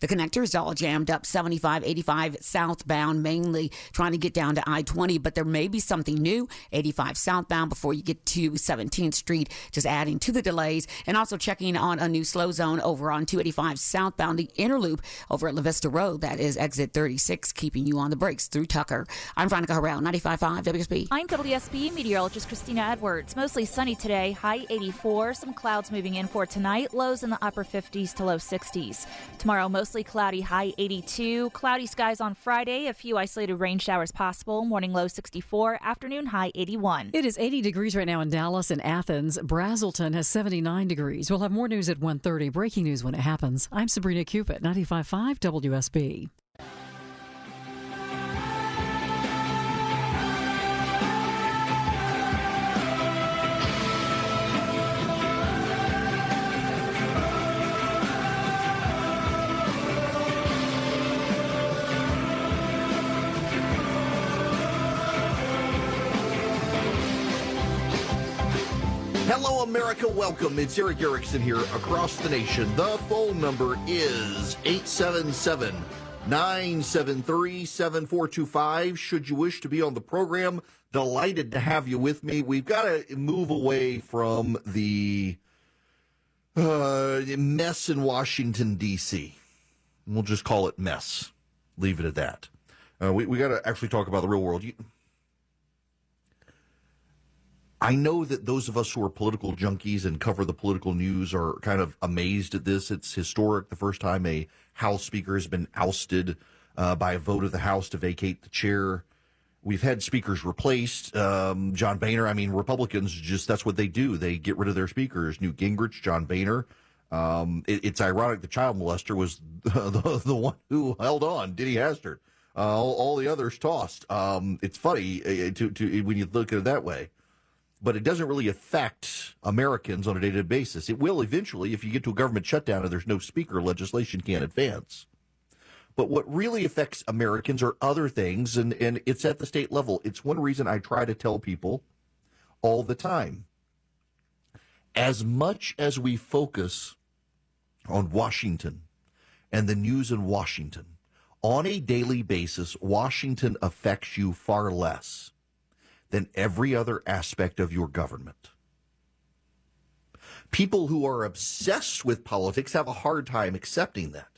The connector is all jammed up 75, 85 southbound, mainly trying to get down to I 20, but there may be something new 85 southbound before you get to 17th Street, just adding to the delays. And also checking on a new slow zone over on 285 southbound, the inner loop over at La Vista Road. That is exit 36, keeping you on the brakes through Tucker. I'm Veronica Harrell, 95.5 WSB. I'm WSB meteorologist Christina Edwards. Mostly sunny today, high 84. Some clouds moving in for tonight, lows in the upper 50s to low 60s. Tomorrow, mostly cloudy, high 82. Cloudy skies on Friday, a few isolated rain showers possible. Morning low 64, afternoon high 81. It is 80 degrees right now in Dallas and Athens. Braselton has 79 degrees. We'll have more news at 1:30. Breaking news when it happens. I'm Sabrina Cupit, 95.5 WSB. Welcome. It's Erick Erickson here across the nation. The phone number is 877 973 7425. Should you wish to be on the program, delighted to have you with me. We've got to move away from the uh, mess in Washington, D.C. We'll just call it mess. Leave it at that. Uh, we we got to actually talk about the real world. You, I know that those of us who are political junkies and cover the political news are kind of amazed at this. It's historic. The first time a House Speaker has been ousted uh, by a vote of the House to vacate the chair. We've had speakers replaced. Um, John Boehner, I mean, Republicans just, that's what they do. They get rid of their speakers. Newt Gingrich, John Boehner. Um, it, it's ironic the child molester was the, the, the one who held on, Denny Hastert. Uh, all, all, the others tossed. Um, it's funny uh, to, to, when you look at it that way but it doesn't really affect Americans on a day to day basis. It will eventually if you get to a government shutdown and there's no speaker, legislation can't advance. But what really affects Americans are other things, and, and it's at the state level. It's one reason I try to tell people all the time. As much as we focus on Washington and the news in Washington, on a daily basis, Washington affects you far less than every other aspect of your government. People who are obsessed with politics have a hard time accepting that.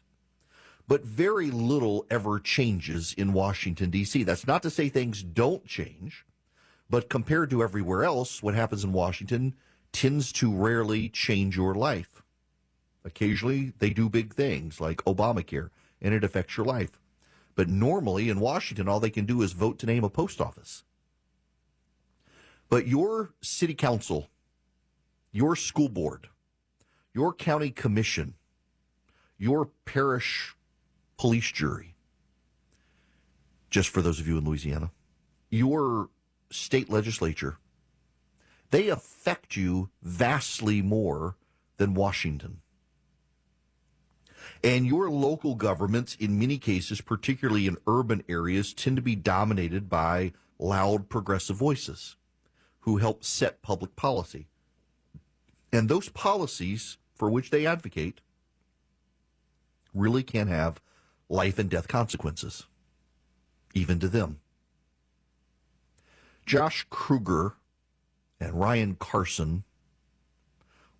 But very little ever changes in Washington, D.C. That's not to say things don't change, but compared to everywhere else, what happens in Washington tends to rarely change your life. Occasionally, they do big things like Obamacare, and it affects your life. But normally in Washington, all they can do is vote to name a post office. But your city council, your school board, your county commission, your parish police jury, just for those of you in Louisiana, your state legislature, they affect you vastly more than Washington. And your local governments, in many cases, particularly in urban areas, tend to be dominated by loud progressive voices who help set public policy. And those policies for which they advocate really can have life and death consequences, even to them. Josh Kruger and Ryan Carson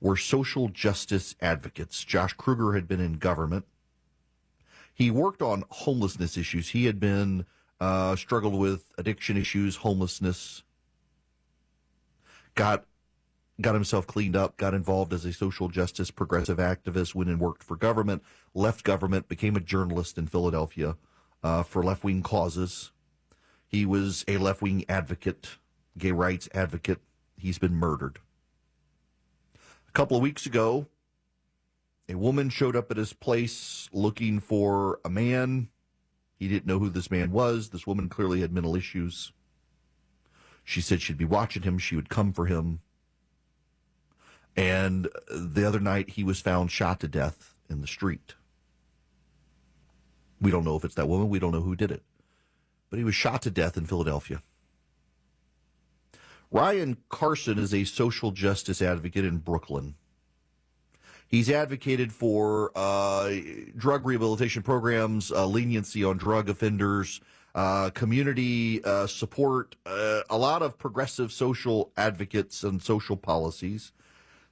were social justice advocates. Josh Kruger had been in government. He worked on homelessness issues. He had been uh, struggled with addiction issues, homelessness, got got himself cleaned up, got involved as a social justice progressive activist, went and worked for government, left government, became a journalist in Philadelphia uh, for left wing causes. He was a left wing advocate, gay rights advocate. He's been murdered. A couple of weeks ago, a woman showed up at his place looking for a man. He didn't know who this man was. This woman clearly had mental issues. She said she'd be watching him. She would come for him. And the other night, he was found shot to death in the street. We don't know if it's that woman. We don't know who did it. But he was shot to death in Philadelphia. Ryan Carson is a social justice advocate in Brooklyn. He's advocated for uh, drug rehabilitation programs, uh, leniency on drug offenders, uh, community uh, support, uh, a lot of progressive social advocates and social policies.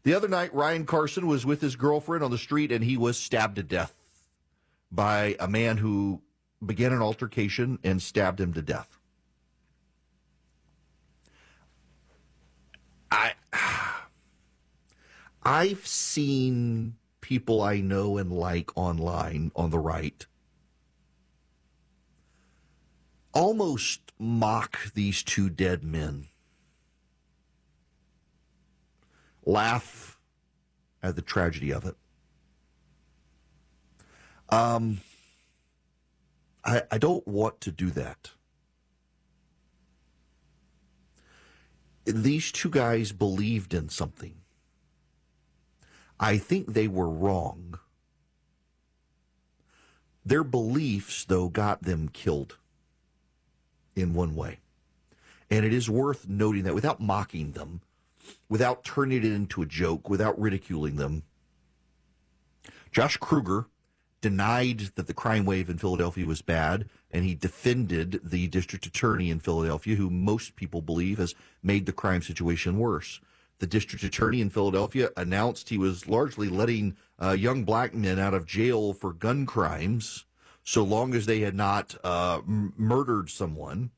The other night, Ryan Carson was with his girlfriend on the street and he was stabbed to death by a man who began an altercation and stabbed him to death. I I've seen people I know and like online on the right almost mock these two dead men. Laugh at the tragedy of it. Um, I, I don't want to do that. These two guys believed in something. I think they were wrong. Their beliefs, though, got them killed in one way. And it is worth noting that without mocking them, without turning it into a joke, without ridiculing them, Josh Kruger denied that the crime wave in Philadelphia was bad, and he defended the district attorney in Philadelphia, who most people believe has made the crime situation worse. The district attorney in Philadelphia announced he was largely letting uh, young black men out of jail for gun crimes so long as they had not uh, m- murdered someone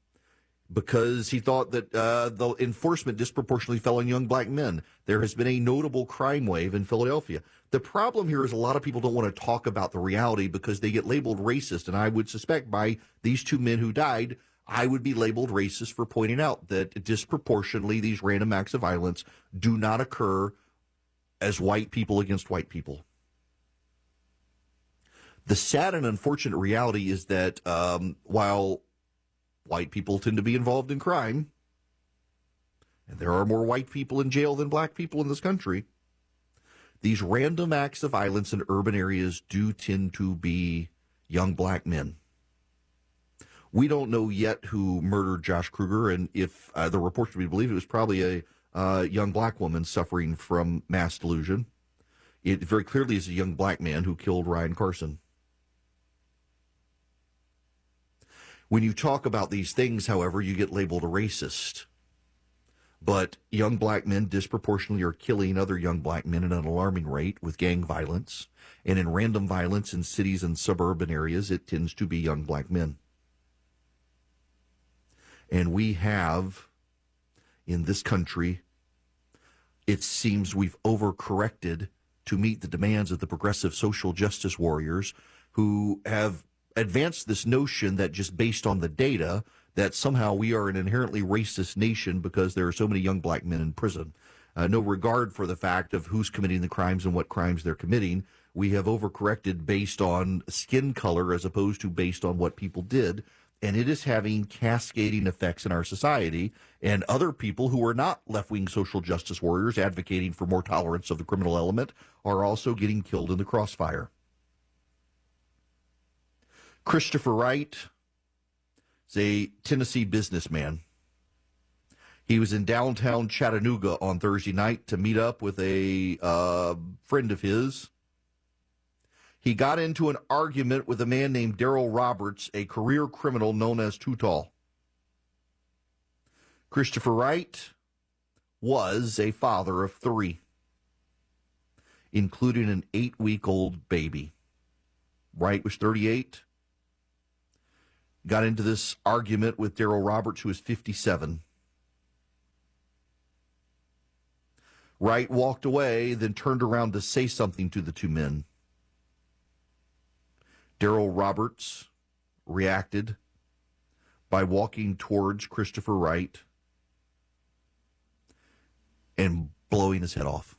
because he thought that uh, the enforcement disproportionately fell on young black men. There has been a notable crime wave in Philadelphia. The problem here is a lot of people don't want to talk about the reality because they get labeled racist. And I would suspect by these two men who died, I would be labeled racist for pointing out that disproportionately these random acts of violence do not occur as white people against white people. The sad and unfortunate reality is that um, while white people tend to be involved in crime, and there are more white people in jail than black people in this country, these random acts of violence in urban areas do tend to be young black men. We don't know yet who murdered Josh Kruger, and if uh, the reports to be believed, it was probably a uh, young black woman suffering from mass delusion. It very clearly is a young black man who killed Ryan Carson. When you talk about these things, however, you get labeled a racist. But young black men disproportionately are killing other young black men at an alarming rate with gang violence. And in random violence in cities and suburban areas, it tends to be young black men. And we have, in this country, it seems we've overcorrected to meet the demands of the progressive social justice warriors who have advanced this notion that just based on the data that somehow we are an inherently racist nation because there are so many young black men in prison. Uh, no regard for the fact of who's committing the crimes and what crimes they're committing. We have overcorrected based on skin color as opposed to based on what people did. And it is having cascading effects in our society. And other people who are not left wing social justice warriors advocating for more tolerance of the criminal element are also getting killed in the crossfire. Christopher Wright is a Tennessee businessman. He was in downtown Chattanooga on Thursday night to meet up with a uh, friend of his. He got into an argument with a man named Daryl Roberts, a career criminal known as Too Tall. Christopher Wright was a father of three, including an eight week old baby. Wright was 38 got into this argument with Daryl Roberts, who was 57. Wright walked away, then turned around to say something to the two men. Daryl Roberts reacted by walking towards Christopher Wright and blowing his head off.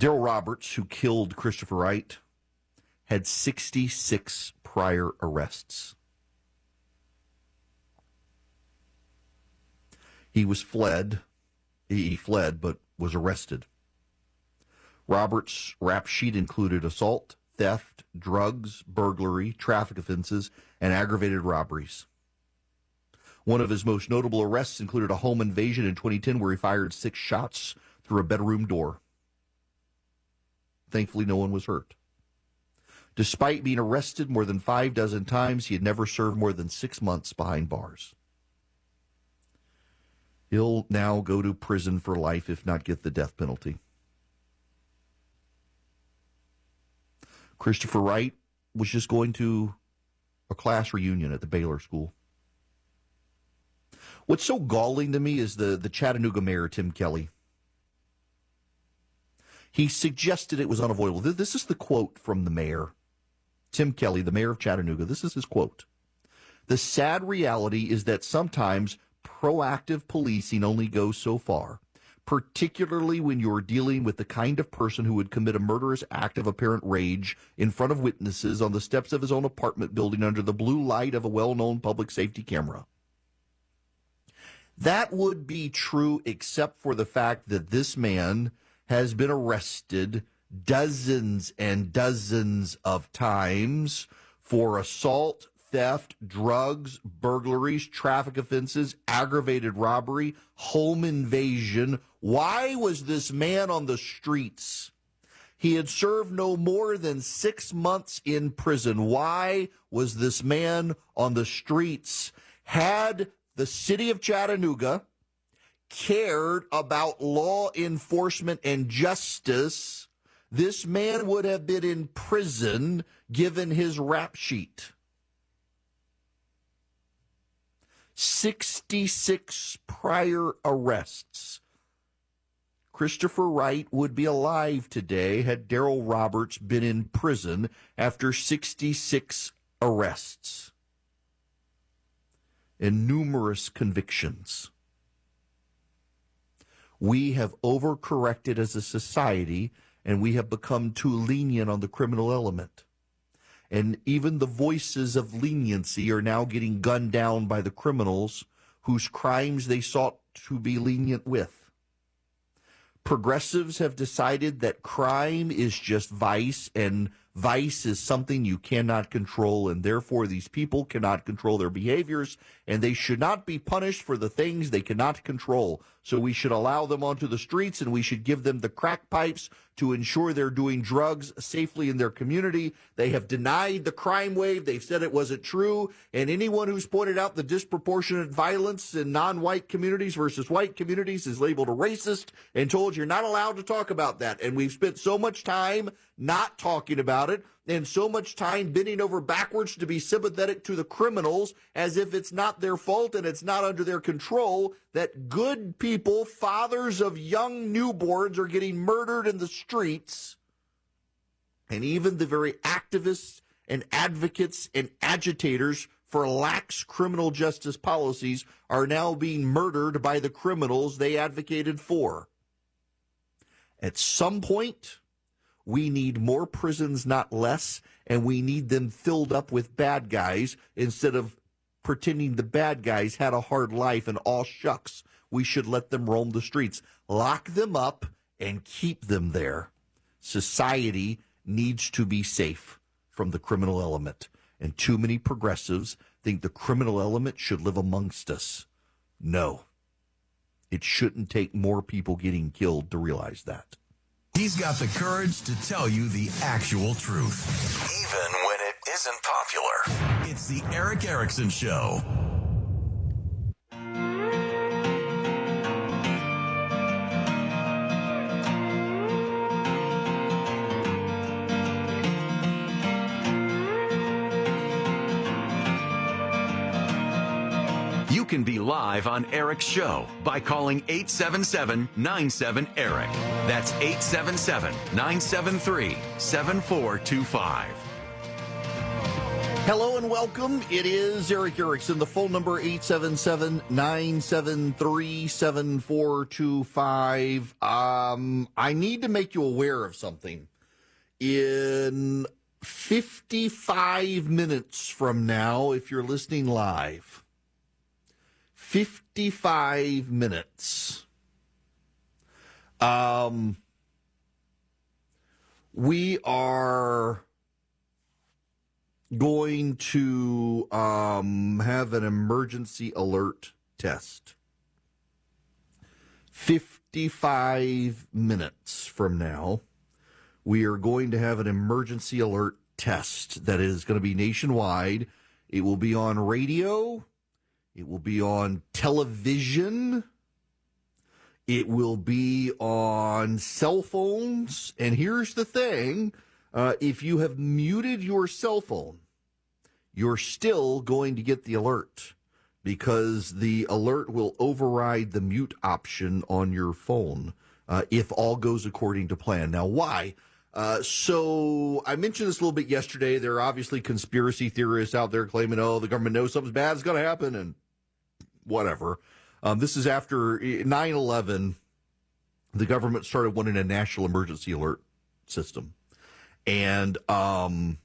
Daryl Roberts, who killed Christopher Wright, had 66 prior arrests. He was fled. He fled, but was arrested. Roberts' rap sheet included assault, theft, drugs, burglary, traffic offenses, and aggravated robberies. One of his most notable arrests included a home invasion in 2010 where he fired six shots through a bedroom door. Thankfully, no one was hurt. Despite being arrested more than five dozen times, he had never served more than six months behind bars. He'll now go to prison for life, if not get the death penalty. Christopher Wright was just going to a class reunion at the Baylor School. What's so galling to me is the, the Chattanooga mayor, Tim Kelly. He suggested it was unavoidable. This is the quote from the mayor, Tim Kelly, the mayor of Chattanooga. This is his quote. The sad reality is that sometimes proactive policing only goes so far, particularly when you're dealing with the kind of person who would commit a murderous act of apparent rage in front of witnesses on the steps of his own apartment building under the blue light of a well known public safety camera. That would be true except for the fact that this man has been arrested dozens and dozens of times for assault, theft, drugs, burglaries, traffic offenses, aggravated robbery, home invasion. Why was this man on the streets? He had served no more than six months in prison. Why was this man on the streets? Had the city of Chattanooga cared about law enforcement and justice, this man would have been in prison given his rap sheet. 66 prior arrests. Christopher Wright would be alive today had Daryl Roberts been in prison after 66 arrests and numerous convictions. We have overcorrected as a society and we have become too lenient on the criminal element. And even the voices of leniency are now getting gunned down by the criminals whose crimes they sought to be lenient with. Progressives have decided that crime is just vice and vice is something you cannot control, and therefore these people cannot control their behaviors, and they should not be punished for the things they cannot control. So we should allow them onto the streets and we should give them the crack pipes to ensure they're doing drugs safely in their community. They have denied the crime wave. They've said it wasn't true. And anyone who's pointed out the disproportionate violence in non white communities versus white communities is labeled a racist and told you're not allowed to talk about that. And we've spent so much time not talking about it and so much time bending over backwards to be sympathetic to the criminals as if it's not their fault and it's not under their control that good people, fathers of young newborns, are getting murdered in the streets. And even the very activists and advocates and agitators for lax criminal justice policies are now being murdered by the criminals they advocated for. At some point, we need more prisons, not less, and we need them filled up with bad guys instead of pretending the bad guys had a hard life and all shucks. We should let them roam the streets. Lock them up and keep them there. Society needs to be safe from the criminal element. And too many progressives think the criminal element should live amongst us. No. It shouldn't take more people getting killed to realize that. He's got the courage to tell you the actual truth, even when it isn't popular. It's the Erick Erickson Show. Can be live on Erick's show by calling 877 97 Erick. That's 877 973 7425. Hello and welcome. It is Erick Erickson. The phone number 877-973-7425. Um, I need to make you aware of something. In 55 minutes from now, if you're listening live, 55 minutes. Um, we are going to um, have an emergency alert test. 55 minutes from now, we are going to have an emergency alert test that is going to be nationwide. It will be on radio, it will be on television, it will be on cell phones. And here's the thing uh, if you have muted your cell phone, you're still going to get the alert because the alert will override the mute option on your phone uh, if all goes according to plan. Now, why? Uh, so I mentioned this a little bit yesterday. There are obviously conspiracy theorists out there claiming, "Oh, the government knows something bad is going to happen," and whatever. Um, this is after 9/11. The government started wanting a national emergency alert system, and um,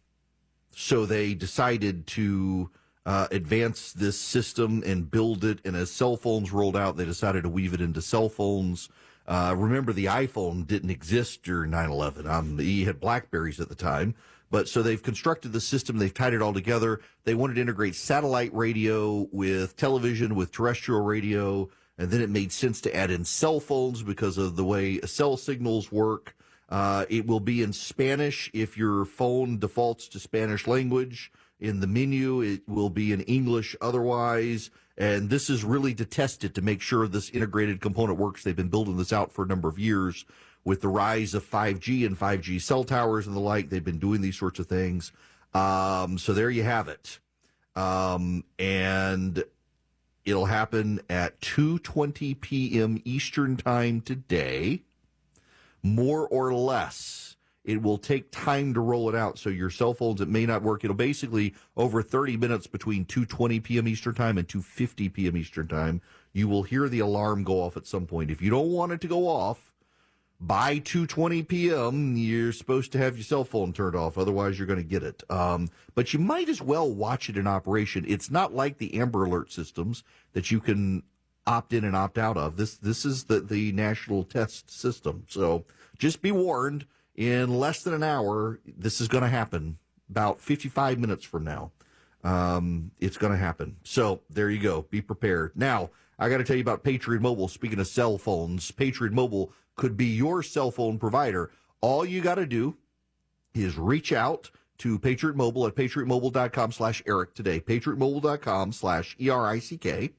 so they decided to uh, advance this system and build it. And as cell phones rolled out, they decided to weave it into cell phones. Uh, remember, the iPhone didn't exist during 9 11. Um, he had Blackberries at the time. But so they've constructed the system, they've tied it all together. They wanted to integrate satellite radio with television, with terrestrial radio. And then it made sense to add in cell phones because of the way cell signals work. Uh, it will be in Spanish if your phone defaults to Spanish language. In the menu, it will be in English otherwise. And this is really to test it to make sure this integrated component works. They've been building this out for a number of years with the rise of 5G and 5G cell towers and the like. They've been doing these sorts of things. Um, so there you have it. Um, and it'll happen at 2:20 p.m. Eastern Time today. More or less. It will take time to roll it out. So your cell phones, it may not work. It'll basically over 30 minutes between 2:20 p.m. Eastern Time and 2:50 p.m. Eastern Time. You will hear the alarm go off at some point. If you don't want it to go off by 2:20 p.m., you're supposed to have your cell phone turned off. Otherwise, you're going to get it. Um, but you might as well watch it in operation. It's not like the Amber Alert systems that you can opt in and opt out of. This this is the the national test system. So just be warned in less than an hour, this is going to happen. About 55 minutes from now, um, it's going to happen. So there you go. Be prepared. Now, I got to tell you about Patriot Mobile. Speaking of cell phones, Patriot Mobile could be your cell phone provider. All you got to do is reach out to Patriot Mobile at patriotmobile.com slash Erick today. Patriotmobile.com slash E R I C K.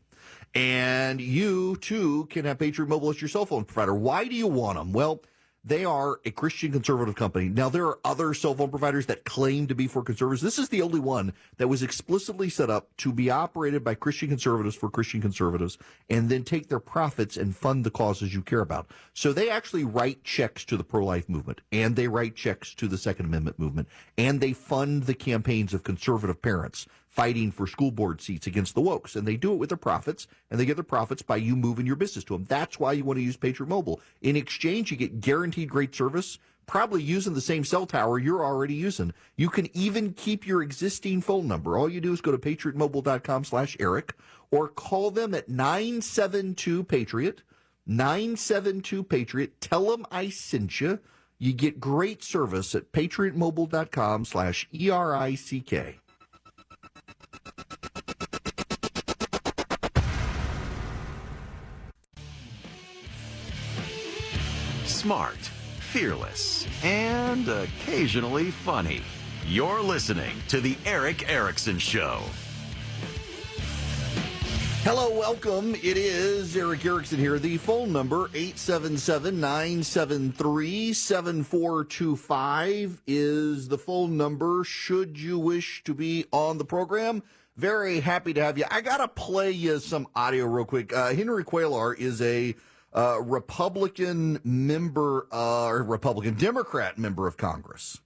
And you too can have Patriot Mobile as your cell phone provider. Why do you want them? Well, they are a Christian conservative company. Now, there are other cell phone providers that claim to be for conservatives. This is the only one that was explicitly set up to be operated by Christian conservatives for Christian conservatives and then take their profits and fund the causes you care about. So they actually write checks to the pro life movement and they write checks to the Second Amendment movement and they fund the campaigns of conservative parents fighting for school board seats against the wokes. And they do it with their profits, and they get their profits by you moving your business to them. That's why you want to use Patriot Mobile. In exchange, you get guaranteed great service, probably using the same cell tower you're already using. You can even keep your existing phone number. All you do is go to patriotmobile.com slash Erick or call them at 972 Patriot, 972 Patriot. Tell them I sent you. You get great service at patriotmobile.com slash E R I C K. Smart, fearless, and occasionally funny. You're listening to The Erick Erickson Show. Hello, welcome. It is Erick Erickson here. The phone number 877-973-7425 is the phone number should you wish to be on the program. Very happy to have you. I got to play you some audio real quick. Uh, Henry Cuellar is a uh, Republican member, uh, or Republican Democrat member of Congress.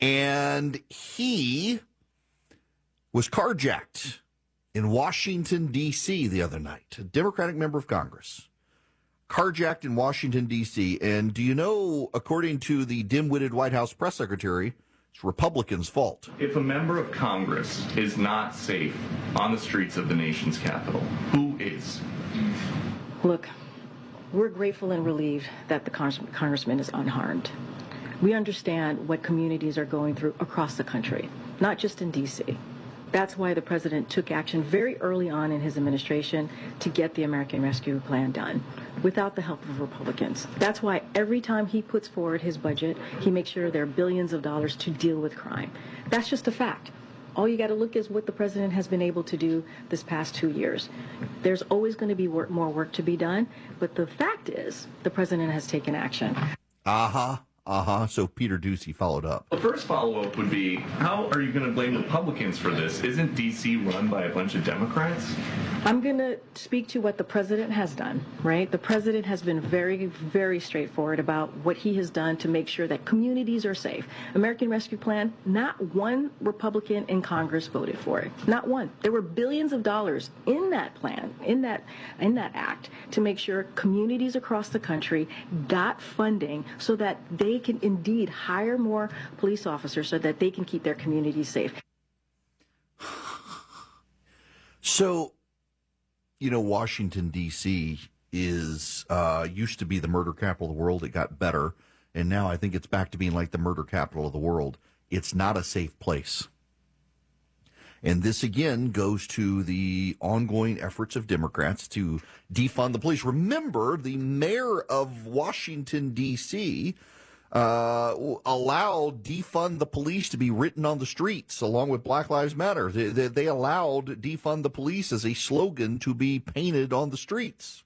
And he was carjacked in Washington, D.C. the other night, a Democratic member of Congress. Carjacked in Washington, D.C. And do you know, according to the dim witted White House press secretary, it's Republicans' fault. If a member of Congress is not safe on the streets of the nation's capital, who is? Look, we're grateful and relieved that the Congressman is unharmed. We understand what communities are going through across the country, not just in D.C. That's why the president took action very early on in his administration to get the American Rescue Plan done without the help of Republicans. That's why every time he puts forward his budget, he makes sure there are billions of dollars to deal with crime. That's just a fact. All you got to look is what the president has been able to do this past two years. There's always going to be work, more work to be done, but the fact is the president has taken action. Uh huh. Uh huh. So Peter Doocy followed up. The first follow up would be how are you going to blame Republicans for this? Isn't D.C. run by a bunch of Democrats? I'm going to speak to what the president has done, right? The president has been very, very straightforward about what he has done to make sure that communities are safe. American Rescue Plan, not one Republican in Congress voted for it. Not one. There were billions of dollars in that plan, in that in that act to make sure communities across the country got funding so that can indeed hire more police officers so that they can keep their communities safe. So you know, Washington D.C. is uh, used to be the murder capital of the world. It got better, and now I think it's back to being like the murder capital of the world. It's not a safe place. And this again goes to the ongoing efforts of Democrats to defund the police. Remember, the mayor of Washington, D.C., uh, allowed defund the police to be written on the streets along with Black Lives Matter. They, they, they, allowed defund the police as a slogan to be painted on the streets.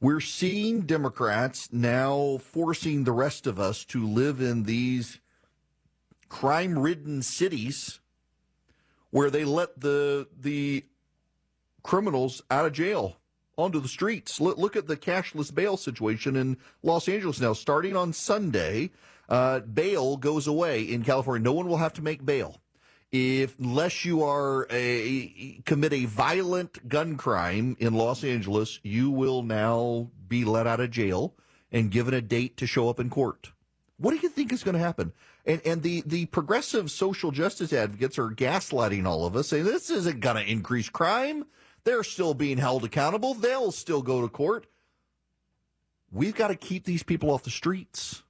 We're seeing Democrats now forcing the rest of us to live in these crime ridden cities where they let the the criminals out of jail onto the streets. Look at the cashless bail situation in Los Angeles now. Starting on Sunday, uh, bail goes away in California. No one will have to make bail. If unless you are a commit a violent gun crime in Los Angeles, you will now be let out of jail and given a date to show up in court. What do you think is going to happen? And and the the progressive social justice advocates are gaslighting all of us, saying this isn't going to increase crime. They're still being held accountable. They'll still go to court. We've got to keep these people off the streets,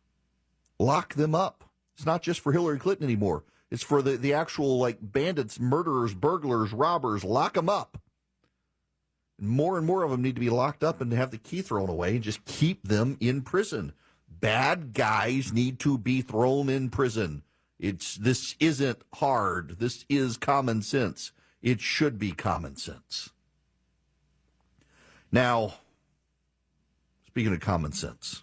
lock them up. It's not just for Hillary Clinton anymore. It's for the, the actual like bandits, murderers, burglars, robbers. Lock them up. More and more of them need to be locked up and have the key thrown away and just keep them in prison. Bad guys need to be thrown in prison. It's this isn't hard. This is common sense. It should be common sense. Now, speaking of common sense,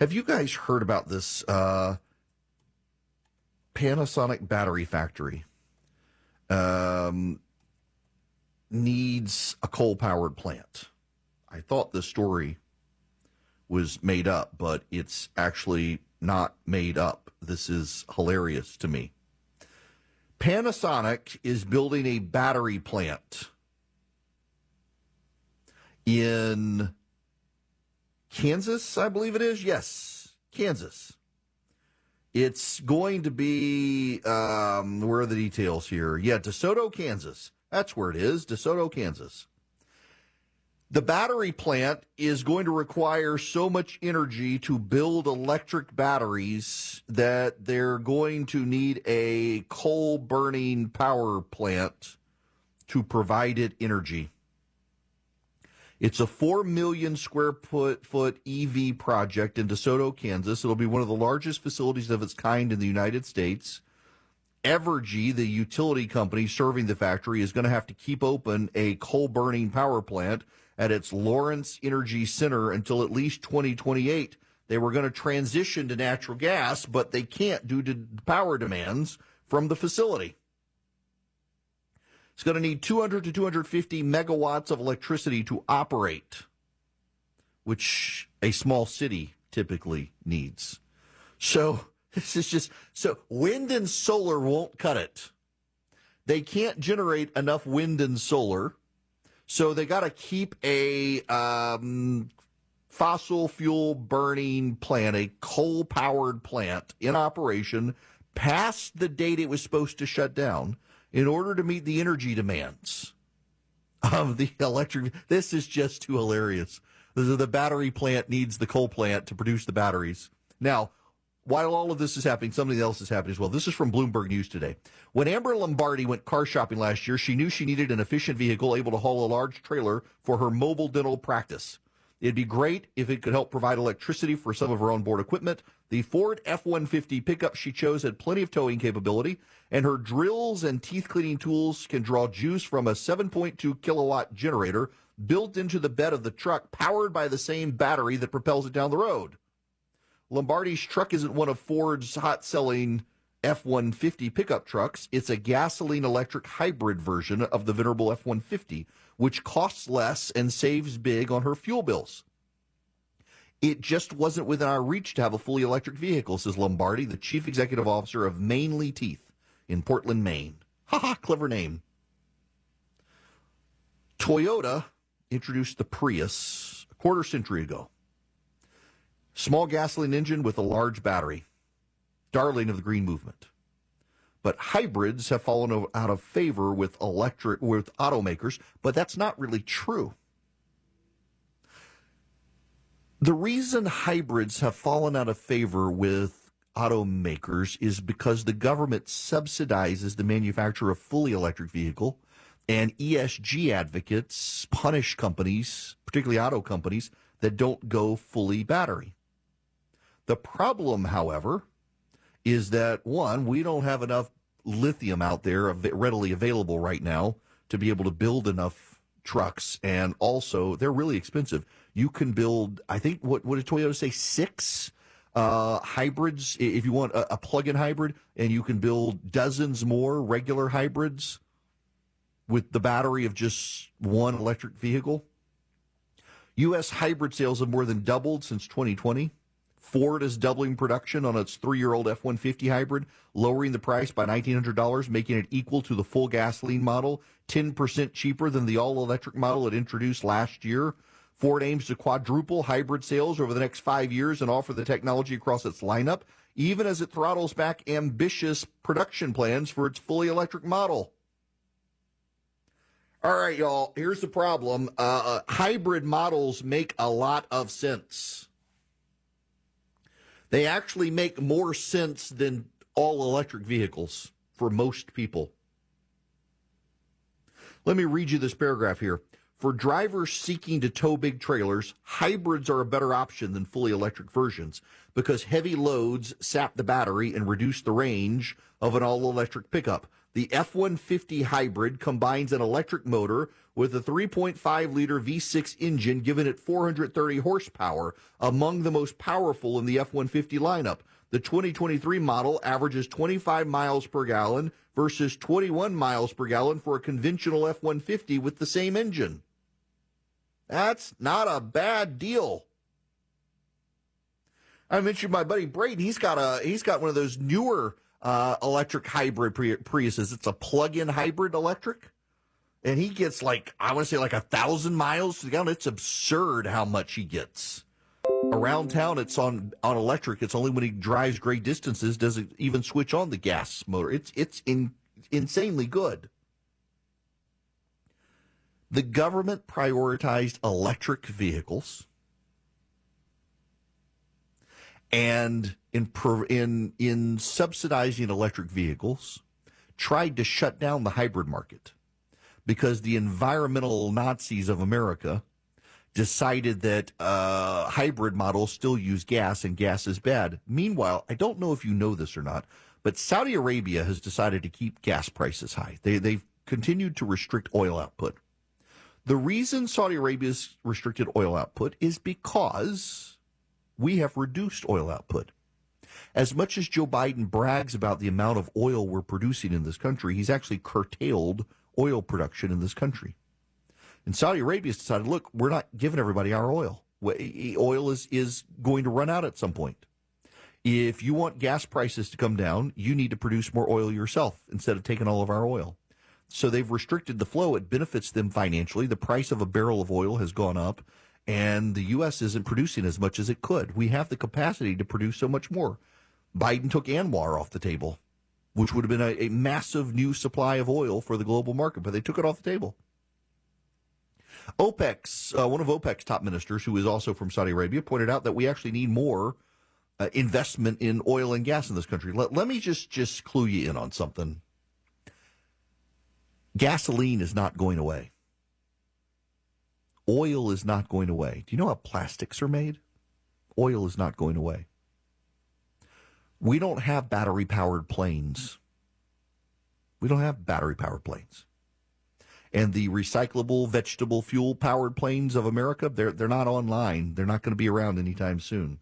have you guys heard about this uh, Panasonic battery factory? Um, needs a coal powered plant. I thought the story was made up, but it's actually not made up. This is hilarious to me. Panasonic is building a battery plant in Kansas, I believe it is. Yes, Kansas. It's going to be, um, where are the details here? Yeah, DeSoto, Kansas. That's where it is, DeSoto, Kansas. The battery plant is going to require so much energy to build electric batteries that they're going to need a coal burning power plant to provide it energy. It's a 4 million square foot, foot EV project in DeSoto, Kansas. It'll be one of the largest facilities of its kind in the United States. Evergy, the utility company serving the factory, is going to have to keep open a coal burning power plant at its Lawrence Energy Center until at least 2028. They were going to transition to natural gas, but they can't due to power demands from the facility. It's going to need 200 to 250 megawatts of electricity to operate, which a small city typically needs. So this is just so wind and solar won't cut it. They can't generate enough wind and solar so they got to keep a um, fossil fuel burning plant, a coal powered plant in operation past the date it was supposed to shut down in order to meet the energy demands of the electric. This is just too hilarious. The, battery plant needs the coal plant to produce the batteries. Now, while all of this is happening, something else is happening as well. This is from Bloomberg News today. When Amber Lombardi went car shopping last year, she knew she needed an efficient vehicle able to haul a large trailer for her mobile dental practice. It'd be great if it could help provide electricity for some of her onboard equipment. The Ford F 150 pickup she chose had plenty of towing capability, and her drills and teeth cleaning tools can draw juice from a 7.2 kilowatt generator built into the bed of the truck, powered by the same battery that propels it down the road. Lombardi's truck isn't one of Ford's hot selling F 150 pickup trucks. It's a gasoline electric hybrid version of the venerable F 150 which costs less and saves big on her fuel bills. It just wasn't within our reach to have a fully electric vehicle, says Lombardi, the chief executive officer of Mainly Teeth in Portland, Maine. Ha ha, clever name. Toyota introduced the Prius a quarter century ago. Small gasoline engine with a large battery. Darling of the green movement but hybrids have fallen out of favor with electric with automakers, but that's not really true. The reason hybrids have fallen out of favor with automakers is because the government subsidizes the manufacture of fully electric vehicle and ESG advocates punish companies, particularly auto companies that don't go fully battery. The problem, however, is that one, we don't have enough lithium out there readily available right now to be able to build enough trucks, and also they're really expensive. You can build, I think, what what did Toyota say? Six uh, hybrids if you want a, a plug-in hybrid, and you can build dozens more regular hybrids with the battery of just one electric vehicle. U.S. hybrid sales have more than doubled since 2020. Ford is doubling production on its three year old F 150 hybrid, lowering the price by $1,900, making it equal to the full gasoline model, 10% cheaper than the all electric model it introduced last year. Ford aims to quadruple hybrid sales over the next five years and offer the technology across its lineup, even as it throttles back ambitious production plans for its fully electric model. All right, y'all, here's the problem uh, uh hybrid models make a lot of sense. They actually make more sense than all electric vehicles for most people. Let me read you this paragraph here. For drivers seeking to tow big trailers, hybrids are a better option than fully electric versions because heavy loads sap the battery and reduce the range of an all electric pickup. The F 150 hybrid combines an electric motor with a 3.5 liter V6 engine, giving it 430 horsepower, among the most powerful in the F 150 lineup. The 2023 model averages 25 miles per gallon versus 21 miles per gallon for a conventional F 150 with the same engine. That's not a bad deal. I mentioned my buddy Braden. He's got a he's got one of those newer uh, electric hybrid Priuses. It's a plug-in hybrid electric, and he gets like I want to say like a thousand miles to the gallon. It's absurd how much he gets. Around town, it's on on electric. It's only when he drives great distances does it even switch on the gas motor. It's it's in, insanely good. The government prioritized electric vehicles and in in in subsidizing electric vehicles, tried to shut down the hybrid market because the environmental Nazis of America decided that uh, hybrid models still use gas and gas is bad. Meanwhile, I don't know if you know this or not, but Saudi Arabia has decided to keep gas prices high. They, they've continued to restrict oil output. The reason Saudi Arabia's restricted oil output is because we have reduced oil output. As much as Joe Biden brags about the amount of oil we're producing in this country, he's actually curtailed oil production in this country. And Saudi Arabia has decided, look, we're not giving everybody our oil. Oil is, is going to run out at some point. If you want gas prices to come down, you need to produce more oil yourself instead of taking all of our oil. So they've restricted the flow. It benefits them financially. The price of a barrel of oil has gone up and the U.S. isn't producing as much as it could. We have the capacity to produce so much more. Biden took ANWR off the table, which would have been a, a massive new supply of oil for the global market, but they took it off the table. OPEC's uh, one of OPEC's top ministers, who is also from Saudi Arabia, pointed out that we actually need more uh, investment in oil and gas in this country. Let, let me just just clue you in on something. Gasoline is not going away. Oil is not going away. Do you know how plastics are made? Oil is not going away. We don't have battery powered planes. We don't have battery powered planes. And the recyclable vegetable fuel powered planes of America, they're, they're not online. They're not going to be around anytime soon.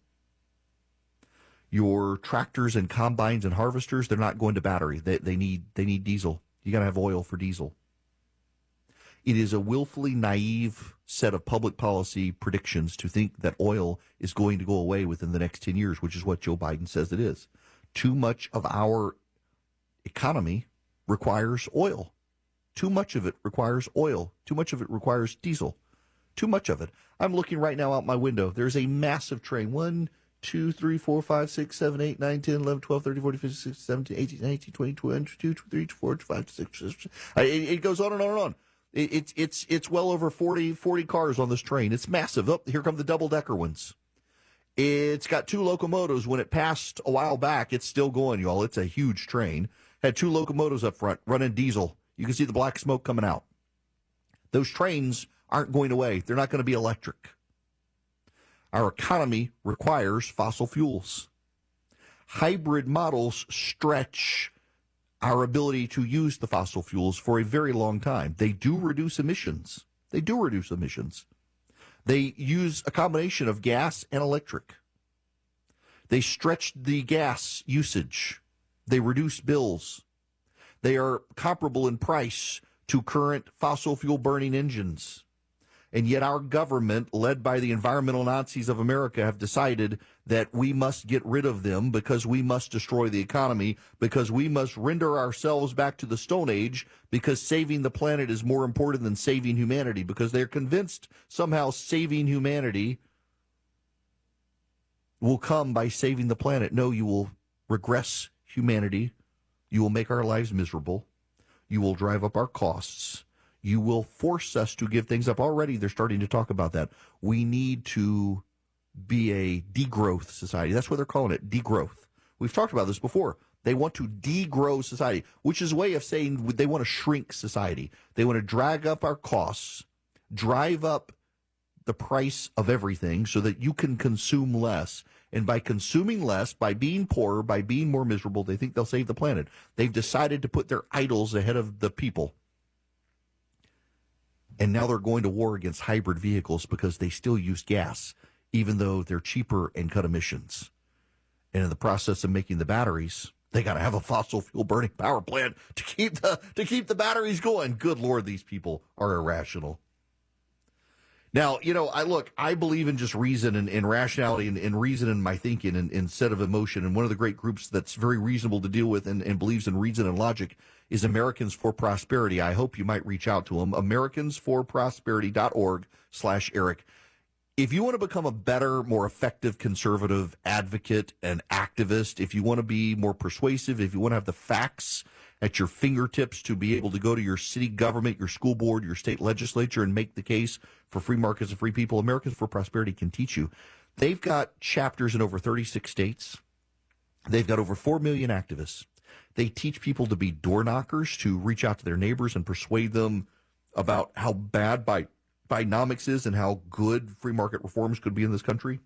Your tractors and combines and harvesters, they're not going to battery. They, they need they need diesel. You got to have oil for diesel. It is a willfully naive set of public policy predictions to think that oil is going to go away within the next 10 years, which is what Joe Biden says it is. Too much of our economy requires oil. Too much of it requires oil. Too much of it requires diesel. Too much of it. I'm looking right now out my window. There's a massive train. One, two, three, four, five, six, seven, eight, nine, 10, 11, 12, 13, 14, 15, 16, 17, 18, 19, 20, 22, 23, 24, 25, 26. It goes on and on and on. It's it's it's well over 40, 40 cars on this train. It's massive. Oh, here come the double decker ones. It's got two locomotives. When it passed a while back, it's still going, y'all. It's a huge train. Had two locomotives up front running diesel. You can see the black smoke coming out. Those trains aren't going away. They're not going to be electric. Our economy requires fossil fuels. Hybrid models stretch our ability to use the fossil fuels for a very long time. They do reduce emissions. They do reduce emissions. They use a combination of gas and electric. They stretch the gas usage. They reduce bills. They are comparable in price to current fossil fuel burning engines. And yet, our government, led by the environmental Nazis of America, have decided that we must get rid of them because we must destroy the economy, because we must render ourselves back to the Stone Age, because saving the planet is more important than saving humanity, because they're convinced somehow saving humanity will come by saving the planet. No, you will regress humanity. You will make our lives miserable. You will drive up our costs you will force us to give things up. Already, they're starting to talk about that. We need to be a degrowth society. That's what they're calling it, degrowth. We've talked about this before. They want to degrow society, which is a way of saying they want to shrink society. They want to drag up our costs, drive up the price of everything so that you can consume less. And by consuming less, by being poorer, by being more miserable, they think they'll save the planet. They've decided to put their idols ahead of the people. And now they're going to war against hybrid vehicles because they still use gas, even though they're cheaper and cut emissions. And in the process of making the batteries, they got to have a fossil fuel burning power plant to keep the to keep the batteries going. Good lord, these people are irrational. Now, you know, I look, I believe in just reason and, and rationality and, and, reason in my thinking and, instead of emotion. And one of the great groups that's very reasonable to deal with and, and believes in reason and logic is Americans for Prosperity. I hope you might reach out to them. Americansforprosperity.org slash Erick. If you want to become a better, more effective conservative advocate and activist, if you want to be more persuasive, if you want to have the facts at your fingertips to be able to go to your city government, your school board, your state legislature, and make the case for free markets and free people. Americans for Prosperity can teach you. They've got chapters in over 36 states. They've got over 4 million activists. They teach people to be door knockers, to reach out to their neighbors and persuade them about how bad by Bidenomics is and how good free market reforms could be in this country.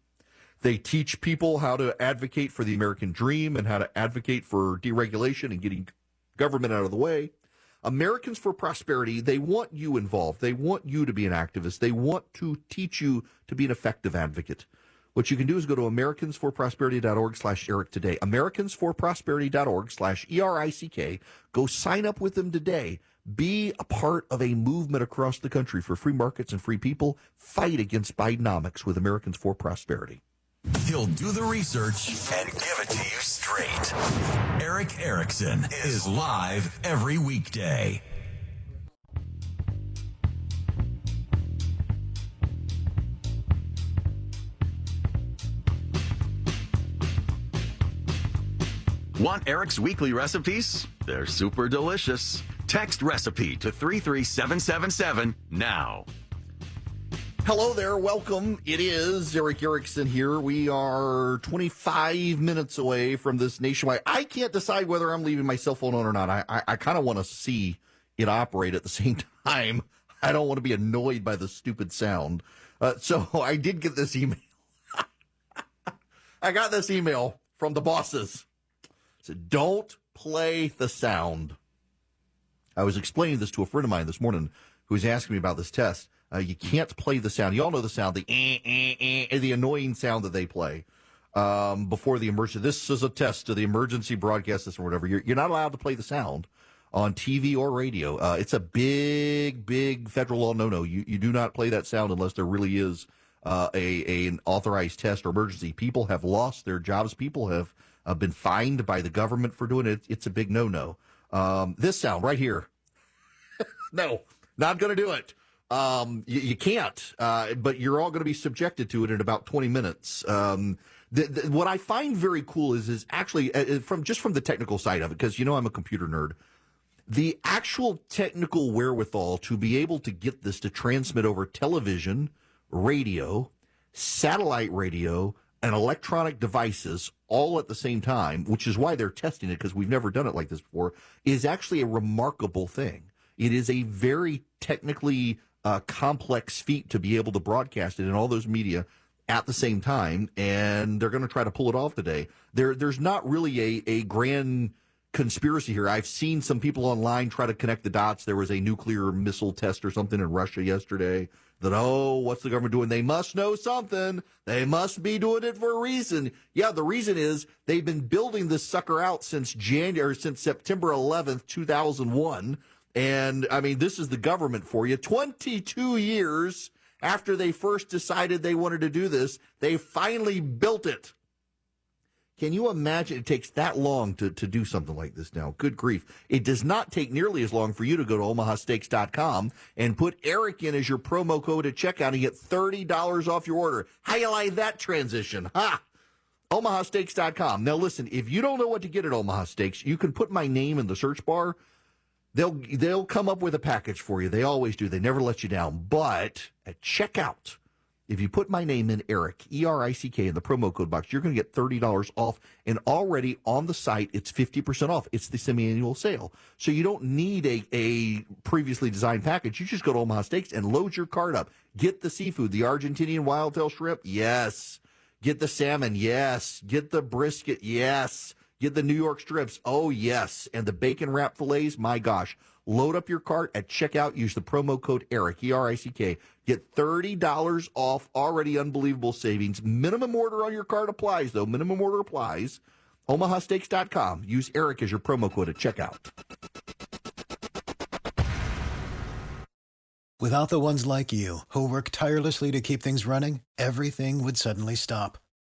They teach people how to advocate for the American dream and how to advocate for deregulation and getting government out of the way. Americans for Prosperity, they want you involved. They want you to be an activist. They want to teach you to be an effective advocate. What you can do is go to americansforprosperity.org slash Erick today. Americansforprosperity.org slash E-R-I-C-K. Go sign up with them today. Be a part of a movement across the country for free markets and free people. Fight against Bidenomics with Americans for Prosperity. He'll do the research and give it to you straight. Erick Erickson is live every weekday. Want Erick's weekly recipes? They're super delicious. Text recipe to 33777 now. Hello there, welcome. It is Erick Erickson here. We are 25 minutes away from this nationwide. I can't decide whether I'm leaving my cell phone on or not. I, I, I kind of want to see it operate at the same time. I don't want to be annoyed by the stupid sound. Uh, so I did get this email. I got this email from the bosses. It said, don't play the sound. I was explaining this to a friend of mine this morning who was asking me about this test. Uh, you can't play the sound. You all know the sound, the eh, eh, eh, the annoying sound that they play um, before the emergency. This is a test to the emergency broadcast system or whatever. You're, you're not allowed to play the sound on TV or radio. Uh, it's a big, big federal law no-no. You you do not play that sound unless there really is uh, a, a, an authorized test or emergency. People have lost their jobs. People have uh, been fined by the government for doing it. It's a big no-no. Um, this sound right here. no, not going to do it. Um, you, you can't, uh, but you're all going to be subjected to it in about 20 minutes. Um, what I find very cool is, is actually uh, uh from just from the technical side of it, because you know I'm a computer nerd. The actual technical wherewithal to be able to get this to transmit over television, radio, satellite radio, and electronic devices all at the same time, which is why they're testing it because we've never done it like this before, is actually a remarkable thing. It is a very technically uh, complex feat to be able to broadcast it in all those media at the same time, and they're going to try to pull it off today. There, there's not really a, a grand conspiracy here. I've seen some people online try to connect the dots. There was a nuclear missile test or something in Russia yesterday. That oh, what's the government doing? They must know something. They must be doing it for a reason. Yeah, the reason is they've been building this sucker out since January, since September 11th, 2001. And I mean, this is the government for you. 22 years after they first decided they wanted to do this, they finally built it. Can you imagine it takes that long to, to do something like this now? Good grief. It does not take nearly as long for you to go to omahasteaks.com and put Erick in as your promo code at checkout and get $30 off your order. How you like that transition? Ha! omahasteaks.com. Now listen, if you don't know what to get at Omaha Steaks, you can put my name in the search bar They'll they'll come up with a package for you. They always do. They never let you down. But at checkout, if you put my name in Erick, E R I C K in the promo code box, you're going to get thirty dollars off. And already on the site, it's fifty percent off. It's the semi-annual sale, so you don't need a a previously designed package. You just go to Omaha Steaks and load your cart up. Get the seafood, the Argentinian wildtail shrimp, yes. Get the salmon, yes. Get the brisket, yes. Get the New York strips. Oh, yes. And the bacon wrap fillets. My gosh. Load up your cart at checkout. Use the promo code ERICK, E R I C K. Get $30 off already unbelievable savings. Minimum order on your cart applies, though. Minimum order applies. OmahaSteaks.com. Use ERICK as your promo code at checkout. Without the ones like you, who work tirelessly to keep things running, everything would suddenly stop.